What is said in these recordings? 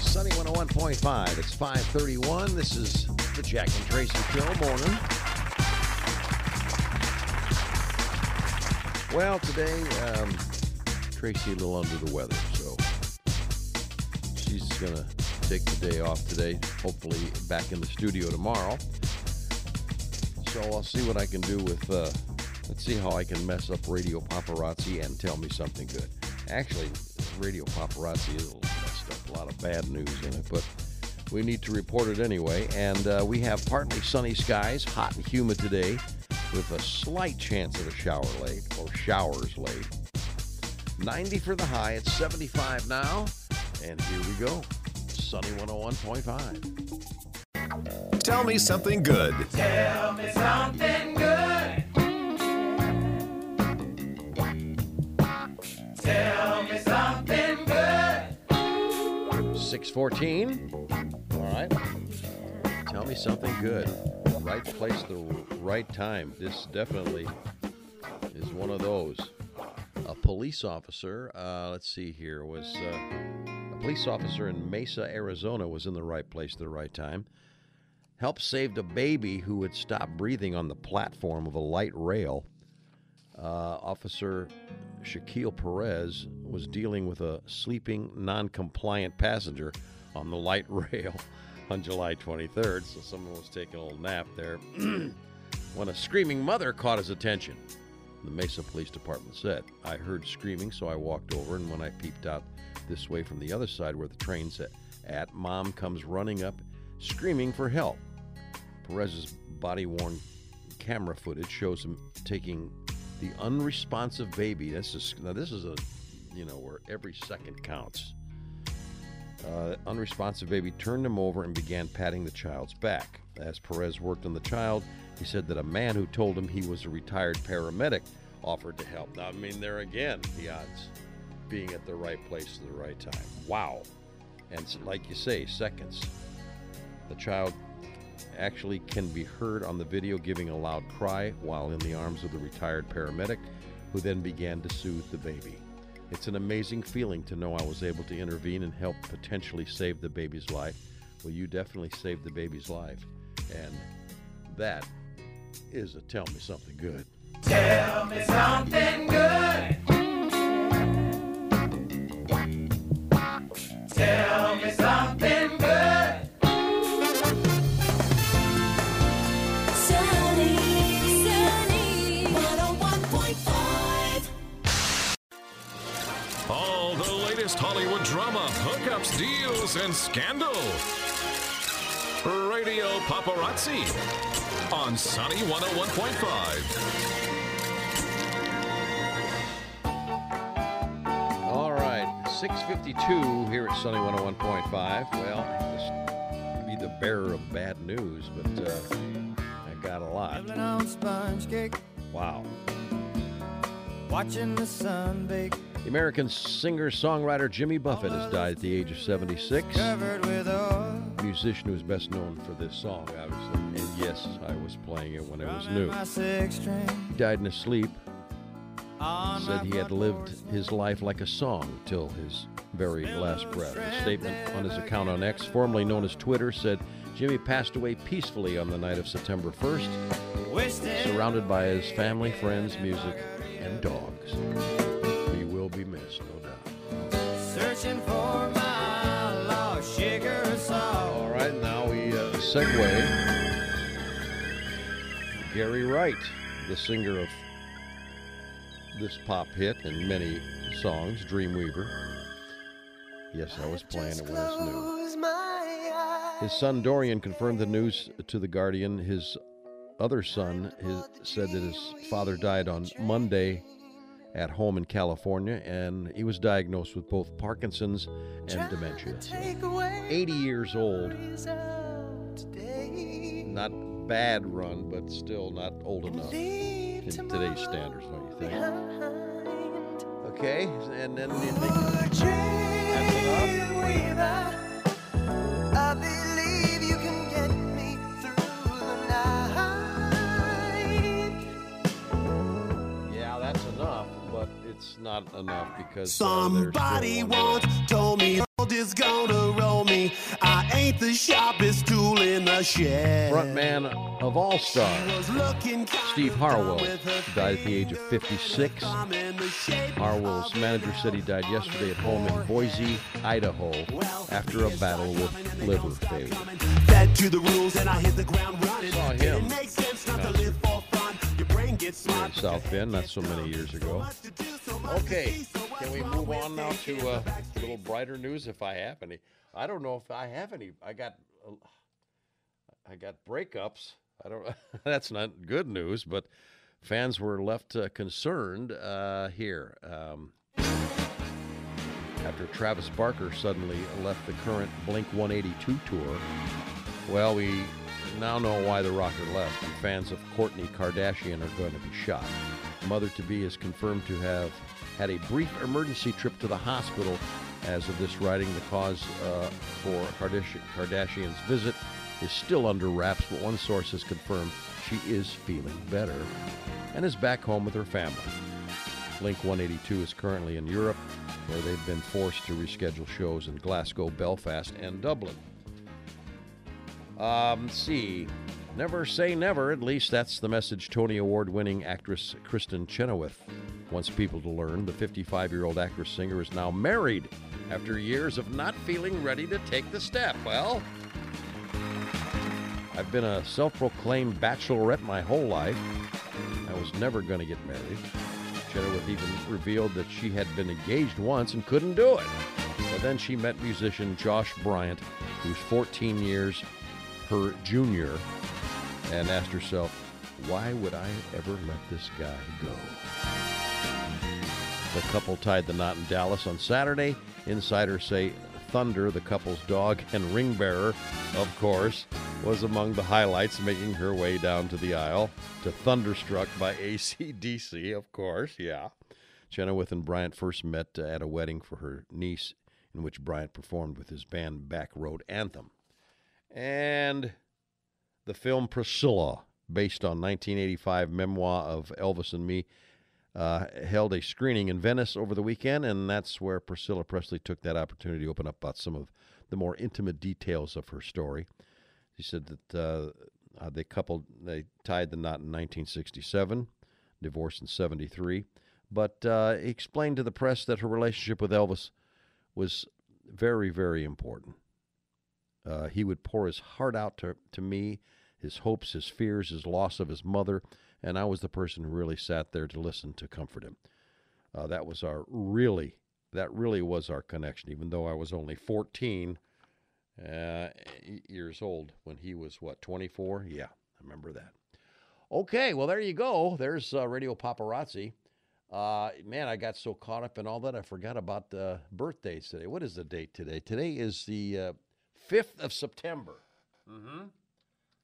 Sunny 101.5. It's 531. This is the Jack and Traci Show morning. Well, today, um, Traci a little under the weather, so she's going to take the day off today. Hopefully, back in the studio tomorrow. So I'll see what I can do with. Uh, let's see how I can mess up Radio Paparazzi and tell me something good. Actually, Radio Paparazzi is a little messed up. A lot of bad news in it, but we need to report it anyway. And uh, we have partly sunny skies, hot and humid today, with a slight chance of a shower late or showers late. 90 for the high. It's 75 now. And here we go. Sunny 101.5. Tell me something good. Tell me something good. 614. All right. Tell me something good. Right place, the right time. This definitely is one of those. A police officer, uh, let's see here, was uh, a police officer in Mesa, Arizona, was in the right place at the right time. Helped saved a baby who had stopped breathing on the platform of a light rail. Uh, Officer Shaquille Perez was dealing with a sleeping, non compliant passenger on the light rail on July 23rd, so someone was taking a little nap there when a screaming mother caught his attention. The Mesa Police Department said, I heard screaming, so I walked over, and when I peeped out this way from the other side where the train's at, at mom comes running up, screaming for help. Perez's body worn camera footage shows him taking the unresponsive baby. This is now this is a you know where every second counts. Uh, unresponsive baby turned him over and began patting the child's back. As Perez worked on the child, he said that a man who told him he was a retired paramedic offered to help. Now, I mean, there again, the odds being at the right place at the right time. Wow. And like you say, seconds. The child actually can be heard on the video giving a loud cry while in the arms of the retired paramedic, who then began to soothe the baby. It's an amazing feeling to know I was able to intervene and help potentially save the baby's life. Well, you definitely saved the baby's life. And that is a tell me something good. Tell me something good. Deals, and scandal. Radio Paparazzi on Sunny 101.5. All right, 652 here at Sunny 101.5. Well, this be the bearer of bad news, but uh, I got a lot. Nibbling on sponge cake, Wow. watching the sun bake, The American singer songwriter Jimmy Buffett has died at the age of 76. covered with oil. Musician who's best known for this song, obviously. And yes, I was playing it when it was new. String Died in his sleep. on Said he had lived his life like a song till his very last breath. A statement on his account on X, formerly known as Twitter, said Jimmy passed away peacefully on the night of September 1st, surrounded by his family, friends, music, and dogs. Searching for my lost. All right, now we uh, segue. Gary Wright, the singer of this pop hit and many songs, Dreamweaver. Yes, I was playing it when it's new. His son Dorian confirmed the news to The Guardian. His other son his, said that his father died on Monday at home in California, and he was diagnosed with both Parkinson's and dementia. 80 years old. Not bad run, but still not old enough in today's standards, don't you think? Okay, and then not enough because uh, Somebody one once told me world is gonna roll me. I ain't the sharpest tool in the shed. frontman of All Stars. Was looking kinda Steve Harwell died at the age of 56. I'm in the shape Harwell's manager said he died yesterday at home in Boise, Idaho, after a battle with liver failure. Fed to the rules and I hit the ground running. Saw him. It makes sense not to live for fun. Your brain gets smart. in South Bend, not so many years ago. Okay, can we move on now to uh, a little brighter news if I have any? I don't know if I have any. I got, uh, I got breakups. I don't. that's not good news, but fans were left uh, concerned uh, here um, after Travis Barker suddenly left the current Blink 182 tour. Well, we now know why the rocker left, and fans of Kourtney Kardashian are going to be shocked. Mother to be is confirmed to have had a brief emergency trip to the hospital. As of this writing, the cause uh, for Kardashian's visit is still under wraps, but one source has confirmed she is feeling better and is back home with her family. Blink 182 is currently in Europe, where they've been forced to reschedule shows in Glasgow, Belfast, and Dublin. Um, see. Never say never. At least that's the message Tony Award winning actress Kristin Chenoweth wants people to learn. The 55 year old actress singer is now married after years of not feeling ready to take the step. Well, I've been a self proclaimed bachelorette my whole life. I was never going to get married. Chenoweth even revealed that she had been engaged once and couldn't do it. But then she met musician Josh Bryant, who's 14 years her junior, and asked herself, why would I ever let this guy go? The couple tied the knot in Dallas on Saturday. Insiders say Thunder, the couple's dog and ring bearer, of course, was among the highlights, making her way down to the aisle to Thunderstruck by AC/DC, of course, yeah. Chenoweth and Bryant first met at a wedding for her niece, in which Bryant performed with his band Back Road Anthem. And the film Priscilla, based on 1985 memoir of Elvis and me, uh, held a screening in Venice over the weekend, and that's where Priscilla Presley took that opportunity to open up about some of the more intimate details of her story. She said that uh, uh, they coupled, they tied the knot in 1967, divorced in 73, but uh, explained to the press that her relationship with Elvis was very, very important. Uh, he would pour his heart out to, to me, his hopes, his fears, his loss of his mother, and I was the person who really sat there to listen to comfort him. Uh, that was our really, that really was our connection, even though I was only 14 uh, years old when he was, what, 24? Yeah, I remember that. Okay, well, there you go. There's uh, Radio Paparazzi. Uh, man, I got so caught up in all that I forgot about the birthdays today. What is the date today? Today is the uh, 5th of September. Mm-hmm.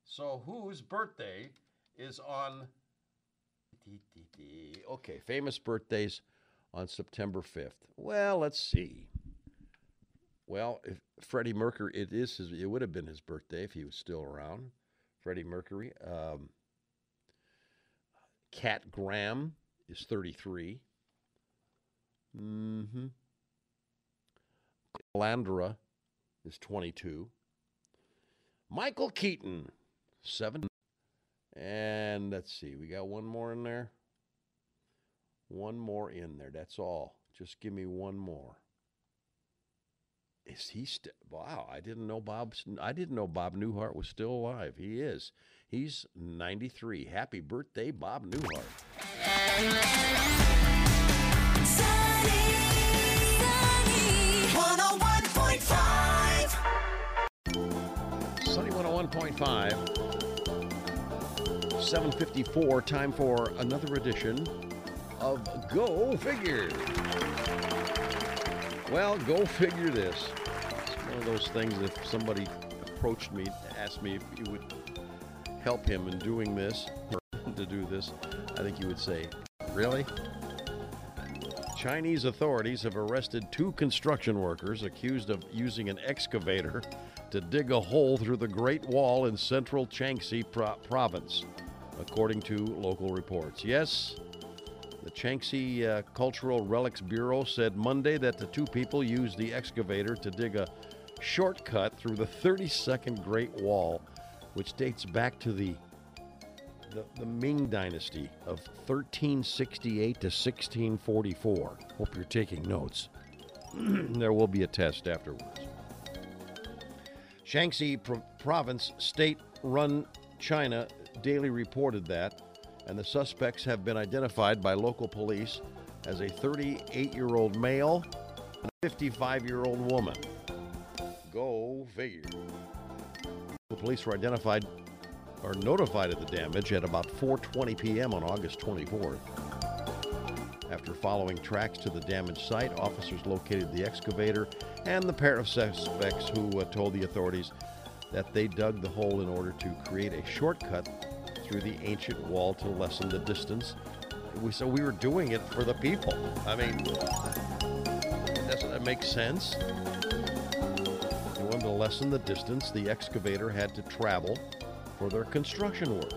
So whose birthday is on? Okay, famous birthdays on September 5th. Well, let's see. Well, if Freddie Mercury, it is his, it would have been his birthday if he was still around. Freddie Mercury. Um, Kat Graham is 33. Mm-hmm. Calandra is 22. Michael Keaton, 7. And let's see, we got one more in there. One more in there. That's all. Just give me one more. Is he still? Wow, I didn't know Bob. I didn't know Bob Newhart was still alive. He is. He's 93. Happy birthday, Bob Newhart. Sunny, sunny, 101.5. Sunny 101.5. 754. Time for another edition of Go Figure. Well, go figure this. It's one of those things if somebody approached me, to asked me if you would help him in doing this, or to do this, I think you would say, Really? Chinese authorities have arrested two construction workers accused of using an excavator to dig a hole through the Great Wall in central Changsha pro- province, according to local reports. Yes, The Changsey uh, Cultural Relics Bureau said Monday that the two people used the excavator to dig a shortcut through the 32nd Great Wall, which dates back to the the, the Ming Dynasty of 1368 to 1644. Hope you're taking notes. there will be a test afterwards. Shaanxi Pro- Province, state run China, daily reported that, and the suspects have been identified by local police as a 38 year old male and a 55 year old woman. Go figure. The police were identified or notified of the damage at about 4:20 p.m. on August 24th. After following tracks to the damaged site, officers located the excavator and the pair of suspects who uh, told the authorities that they dug the hole in order to create a shortcut through the ancient wall to lessen the distance. We, so we were doing it for the people. I mean, doesn't that make sense? In order to lessen the distance, the excavator had to travel for their construction work.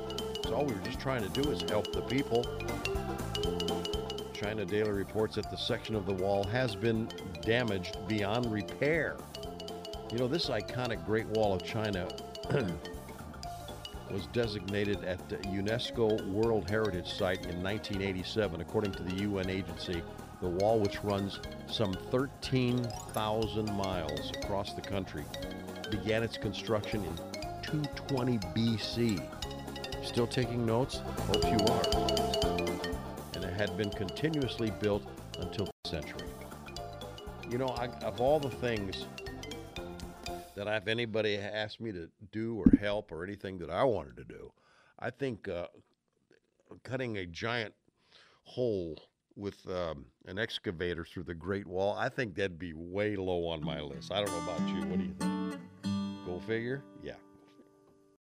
So all we were just trying to do is help the people. China Daily reports that the section of the wall has been damaged beyond repair. You know, this iconic Great Wall of China was designated at the UNESCO World Heritage Site in 1987, according to the UN agency. The wall, which runs some 13,000 miles across the country, began its construction in 220 BC. Still taking notes? Hope you are. And it had been continuously built until the century. You know, I, of all the things that if anybody asked me to do or help or anything that I wanted to do, I think uh, cutting a giant hole with um, an excavator through the Great Wall, I think that'd be way low on my list. I don't know about you. What do you think? Go figure? Yeah,